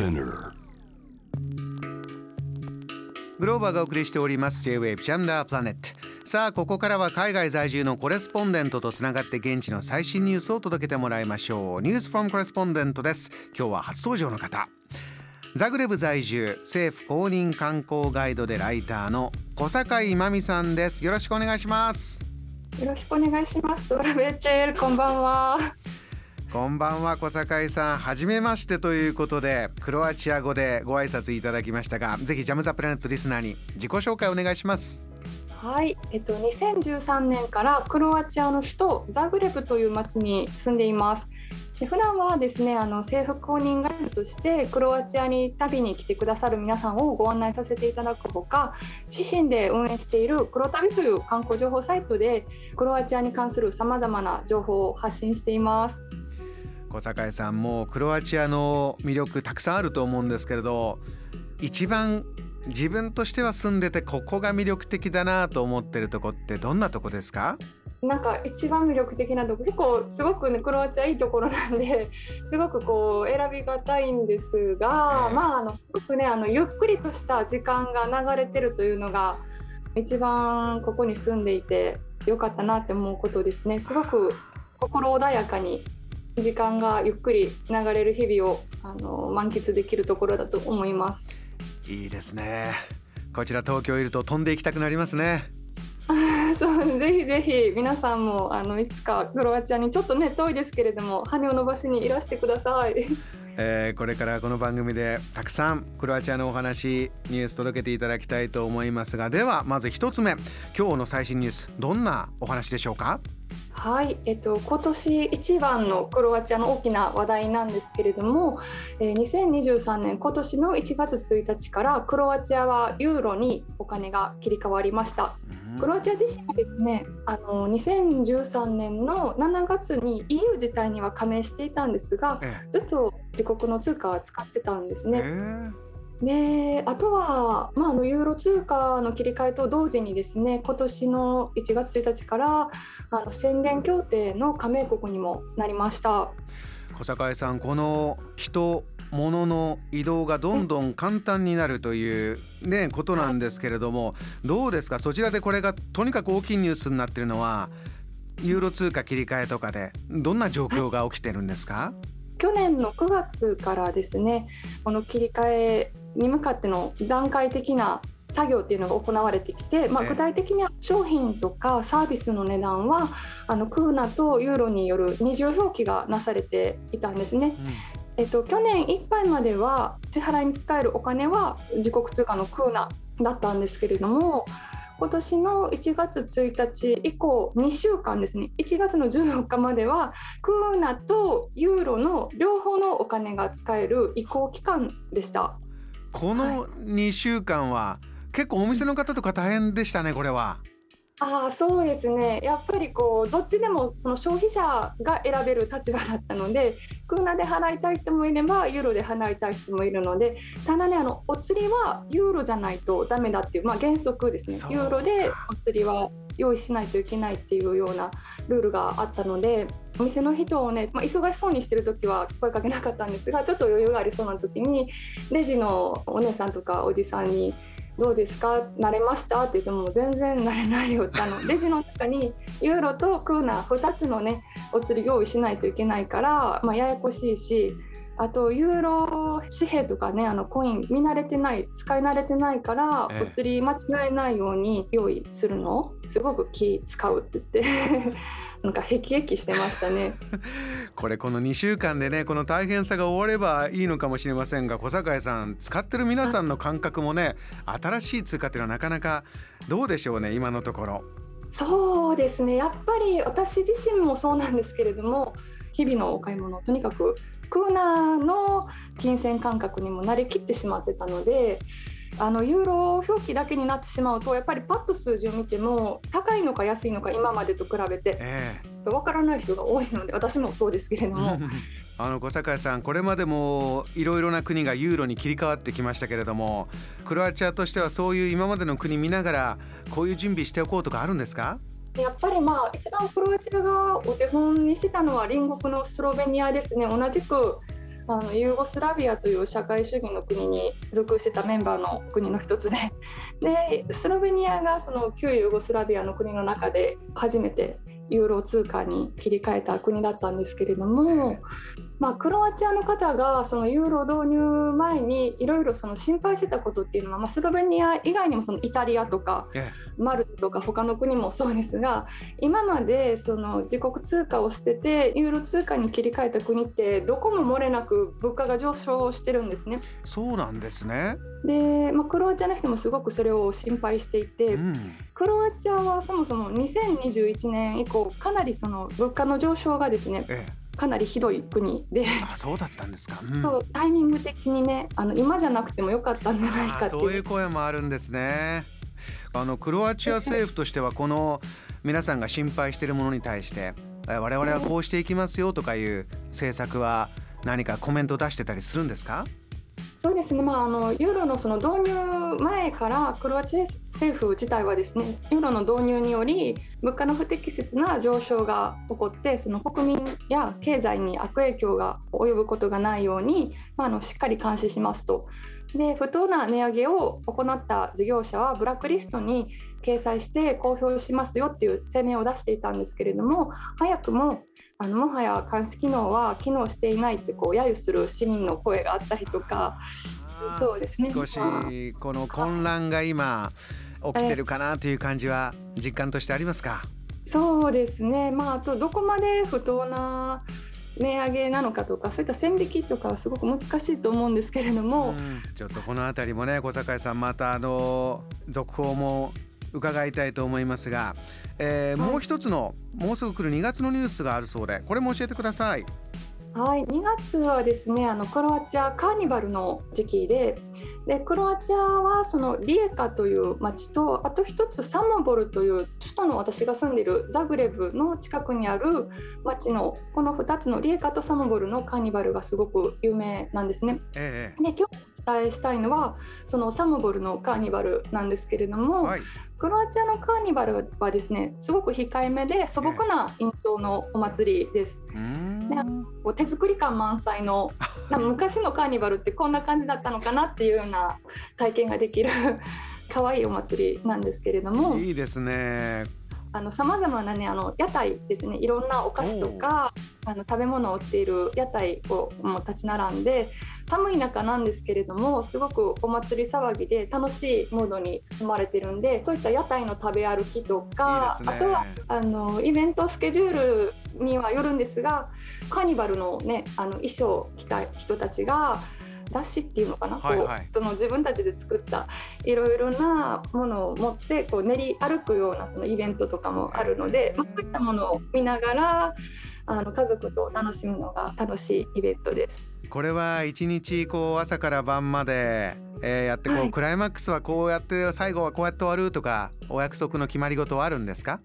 Spinner. グローバーがお送りしております J-Wave ジャムダープラネット。さあここからは海外在住のコレスポンデントとつながって現地の最新ニュースを届けてもらいましょう。ニュースフォームコレスポンデントです。今日は初登場の方。ザグレブ在住政府公認観光ガイドでライターの小坂井真美さんです。よろしくお願いします。よろしくお願いします。ドラベチェル、こんばんは。こんばんは小坂井さん初めましてということでクロアチア語でご挨拶いただきましたがぜひジャムザプラネットリスナーに自己紹介お願いしますはい、えっと2013年からクロアチアの首都ザグレブという町に住んでいます。で普段はですねあの政府公認ガイドとしてクロアチアに旅に来てくださる皆さんをご案内させていただくほか自身で運営しているクロ旅という観光情報サイトでクロアチアに関するさまざまな情報を発信しています。小坂井さんもうクロアチアの魅力たくさんあると思うんですけれど一番自分としては住んでてここが魅力的だなと思ってるとこってどんなとこですか？なんか一番魅力的なとこ結構すごくねクロアチアいいところなんで すごくこう選びがたいんですが、ええ。まああのすごくねあのゆっくりとした時間が流れてるというのが一番ここに住んでいてよかったなって思うことですね。すごく心穏やかに時間がゆっくり流れる日々をあの満喫できるところだと思います。いいですねこちら東京いると飛んでいきたくなりますね そうぜひぜひ皆さんもあのいつかクロアチアにちょっとね遠いですけれども羽を伸ばしにいらしてください。えーこれからこの番組でたくさんクロアチアのお話ニュース届けていただきたいと思いますがではまず一つ目今日の最新ニュースどんなお話でしょうか？はい、えっと、今年一番のクロアチアの大きな話題なんですけれども、えー2023年今年の1月1日からクロアチアはユーロにお金が切り替わりました。クロアチア自身はですね、あの2013年の7月に EU 自体には加盟していたんですが、えずっと自国の通貨は使ってたんですえね。えであとは、まあ、あのユーロ通貨の切り替えと同時にですね今年の1月1日からあの宣言協定の加盟国にもなりました。小坂井さんこの人物の移動がどんどん簡単になるというねことなんですけれどもどうですか？そちらでこれがとにかく大きいニュースになってるのはユーロ通貨切り替えとかでどんな状況が起きてるんですか？去年の9月からですねこの切り替えに向かっての段階的な作業っていうのが行われてきて、まあ、ええ具体的には商品とかサービスの値段はあのクーナとユーロによる二重表記がなされていたんですね。えっと、去年いっぱいまでは支払いに使えるお金は自国通貨のクーナだったんですけれども今年の1月1日以降2週間ですね1月の14日まではクーナとユーロの両方のお金が使える移行期間でした。この2週間は結構お店の方とか大変でしたねこれは。ああそうですね。やっぱりこうどっちでもその消費者が選べる立場だったのでクーナで払いたい人もいればユーロで払いたい人もいるのでただねあのお釣りはユーロじゃないとダメだっていう、まあ、原則ですね。ユーロでお釣りは用意しないといけないっていうようなルールがあったのでお店の人をね、まあ、忙しそうにしてる時は声かけなかったんですがちょっと余裕がありそうな時にレジのお姉さんとかおじさんにどうですか？慣れました？って言っても全然慣れないよってあの レジの中にユーロとクーナ2つのねお釣り用意しないといけないから、まあ、ややこしいしあとユーロ紙幣とかねあのコイン見慣れてない使い慣れてないから、ええ。お釣り間違えないように用意するのすごく気使うって言ってなんかへきへきしてましたね。これこの2週間でねこの大変さが終わればいいのかもしれませんが小坂井さん使ってる皆さんの感覚もね新しい通貨っていうのはなかなかどうでしょうね今のところ。そうですねやっぱり私自身もそうなんですけれども日々のお買い物とにかくクーナーの金銭感覚にも慣れきってしまってたのであのユーロ表記だけになってしまうとやっぱりパッと数字を見ても高いのか安いのか今までと比べてえわからない人が多いので私もそうですけれどえもあの小坂井さんこれまでもいろいろな国がユーロに切り替わってきましたけれどもクロアチアとしてはそういう今までの国見ながらこういう準備しておこうとかあるんですか？やっぱりまあ一番クロアチアがお手本にしてたのは隣国のスロベニアですね。同じくあのユーゴスラビアという社会主義の国に属してたメンバーの国の一つで。でスロベニアがその旧ユーゴスラビアの国の中で初めてユーロ通貨に切り替えた国だったんですけれども、まあ、クロアチアの方がそのユーロ導入前にいろいろその心配してたことっていうのは、まあ、スロベニア以外にもそのイタリアとかマルタとか他の国もそうですが今までその自国通貨を捨ててユーロ通貨に切り替えた国ってどこも漏れなく物価が上昇してるんですね。そうなんですね。で、まあ、クロアチアの人もすごくそれを心配していて、うん、クロアチアはそもそも2021年以降かなりその物価の上昇がですね、ええかなりひどい国で。あそうだったんですか、うん、そうタイミング的にねあの今じゃなくてもよかったんじゃないかっていう。そういう声もあるんですね。あのクロアチア政府としてはこの皆さんが心配しているものに対して我々はこうしていきますよとかいう政策は何かコメントを出してたりするんですか？そうですね、まあ、あのユーロのその導入前からクロアチア政府自体はですねユーロの導入により物価の不適切な上昇が起こってその国民や経済に悪影響が及ぶことがないように、まあ、あのしっかり監視しますと。で不当な値上げを行った事業者はブラックリストに掲載して公表しますよっていう声明を出していたんですけれども早くもあのもはや監視機能は機能していないってこう揶揄する市民の声があったりとかそうですね。少しこの混乱が今起きてるかなという感じは実感としてありますか？そうですね。まああとどこまで不当な値上げなのかとかそういった線引きとかはすごく難しいと思うんですけれども、ちょっとこの辺りもね小坂井さんまたあの続報も伺いたいと思いますが、えー、もう一つのもうすぐ来る2月のニュースがあるそうでこれも教えてください。はい、2月はですねあのクロアチアカーニバルの時期ででクロアチアはそのリエカという町とあと一つサモボルという首都の私が住んでいるザグレブの近くにある町のこの2つのリエカとサモボルのカーニバルがすごく有名なんですね。ええ、で今日お伝えしたいのはそのサモボルのカーニバルなんですけれども、はい、クロアチアのカーニバルはですねすごく控えめで素朴な印象のお祭りです。で手作り感満載の 昔のカーニバルってこんな感じだったのかなっていうような体験ができる 可愛いお祭りなんですけれども。いいですねあの様々なねあの屋台ですね。いろんなお菓子とかあの食べ物を売っている屋台をもう立ち並んで寒い中なんですけれどもすごくお祭り騒ぎで楽しいモードに包まれてるんでそういった屋台の食べ歩きとか、ね、あとはあのイベントスケジュールにはよるんですがカーニバルのねあの衣装を着た人たちがだしっていうのかな、はいはい、こうその自分たちで作ったいろいろなものを持ってこう練り歩くようなそのイベントとかもあるので、まあ、そういったものを見ながらあの家族と楽しむのが楽しいイベントです。これは一日こう朝から晩まで、えー、やってこう、はい、クライマックスはこうやって最後はこうやって終わるとかお約束の決まり事はあるんですか？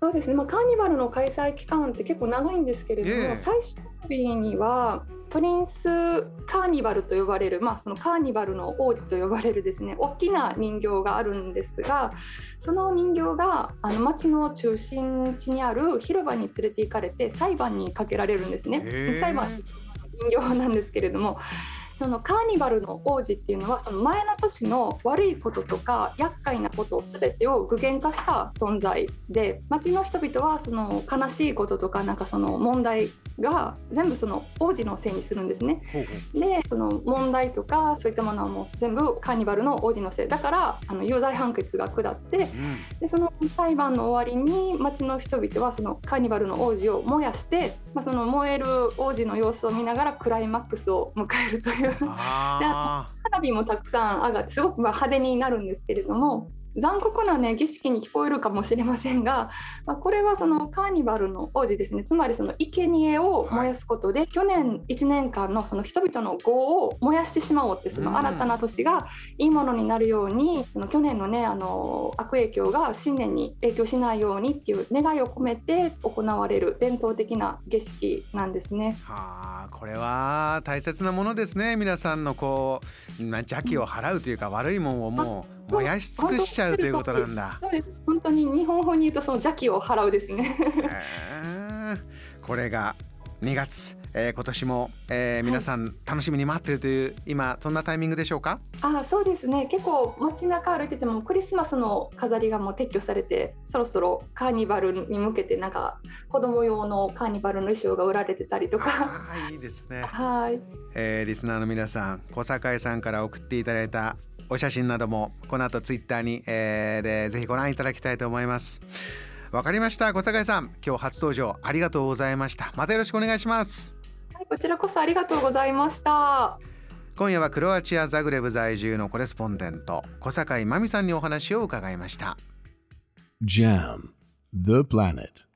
そうですね、まあ、カーニバルの開催期間って結構長いんですけれども、えー、最終日にはプリンスカーニバルと呼ばれる、まあ、そのカーニバルの王子と呼ばれるですね大きな人形があるんですがその人形があの町の中心地にある広場に連れて行かれて裁判にかけられるんですね。裁判人形なんですけれどもそのカーニバルの王子っていうのはその前の年の悪いこととか厄介なことを全てを具現化した存在で町の人々はその悲しいこととかなんかその問題が全部その王子のせいにするんですね。でその問題とかそういったものはもう全部カーニバルの王子のせい。だからあの有罪判決が下って、うん、でその裁判の終わりに町の人々はそのカーニバルの王子を燃やして、まあ、その燃える王子の様子を見ながらクライマックスを迎えるという。花火もたくさん上がってすごくまあ派手になるんですけれども残酷な、ね、儀式に聞こえるかもしれませんが、まあ、これはそのカーニバルの王子ですね。つまりその生贄を燃やすことで、はい、去年1年間のその人々の業を燃やしてしまおうってその新たな年がいいものになるように、その去年の,、ね、あの悪影響が新年に影響しないようにっていう願いを込めて行われる伝統的な儀式なんですね。はあこれは大切なものですね。皆さんのこう邪気を払うというか、悪いもんをもう燃やし尽くしちゃうということなんだ。そうです本当に日本語に言うとその邪気を払うですね。これが2月、えー、今年も、えー、皆さん楽しみに待ってるという、はい、今そんなタイミングでしょうか？あそうですね。結構街中歩いててもクリスマスの飾りがもう撤去されてそろそろカーニバルに向けてなんか子供用のカーニバルの衣装が売られてたりとか。いいですね。はい、えー、リスナーの皆さん小堺さんから送っていただいたお写真などもこの後ツイッターに、えー、でぜひご覧いただきたいと思います。わかりました。小坂井さん今日初登場ありがとうございました。またよろしくお願いします。はいこちらこそありがとうございました。今夜はクロアチアザグレブ在住のコレスポンデント小坂井真美さんにお話を伺いました。JAM The Planet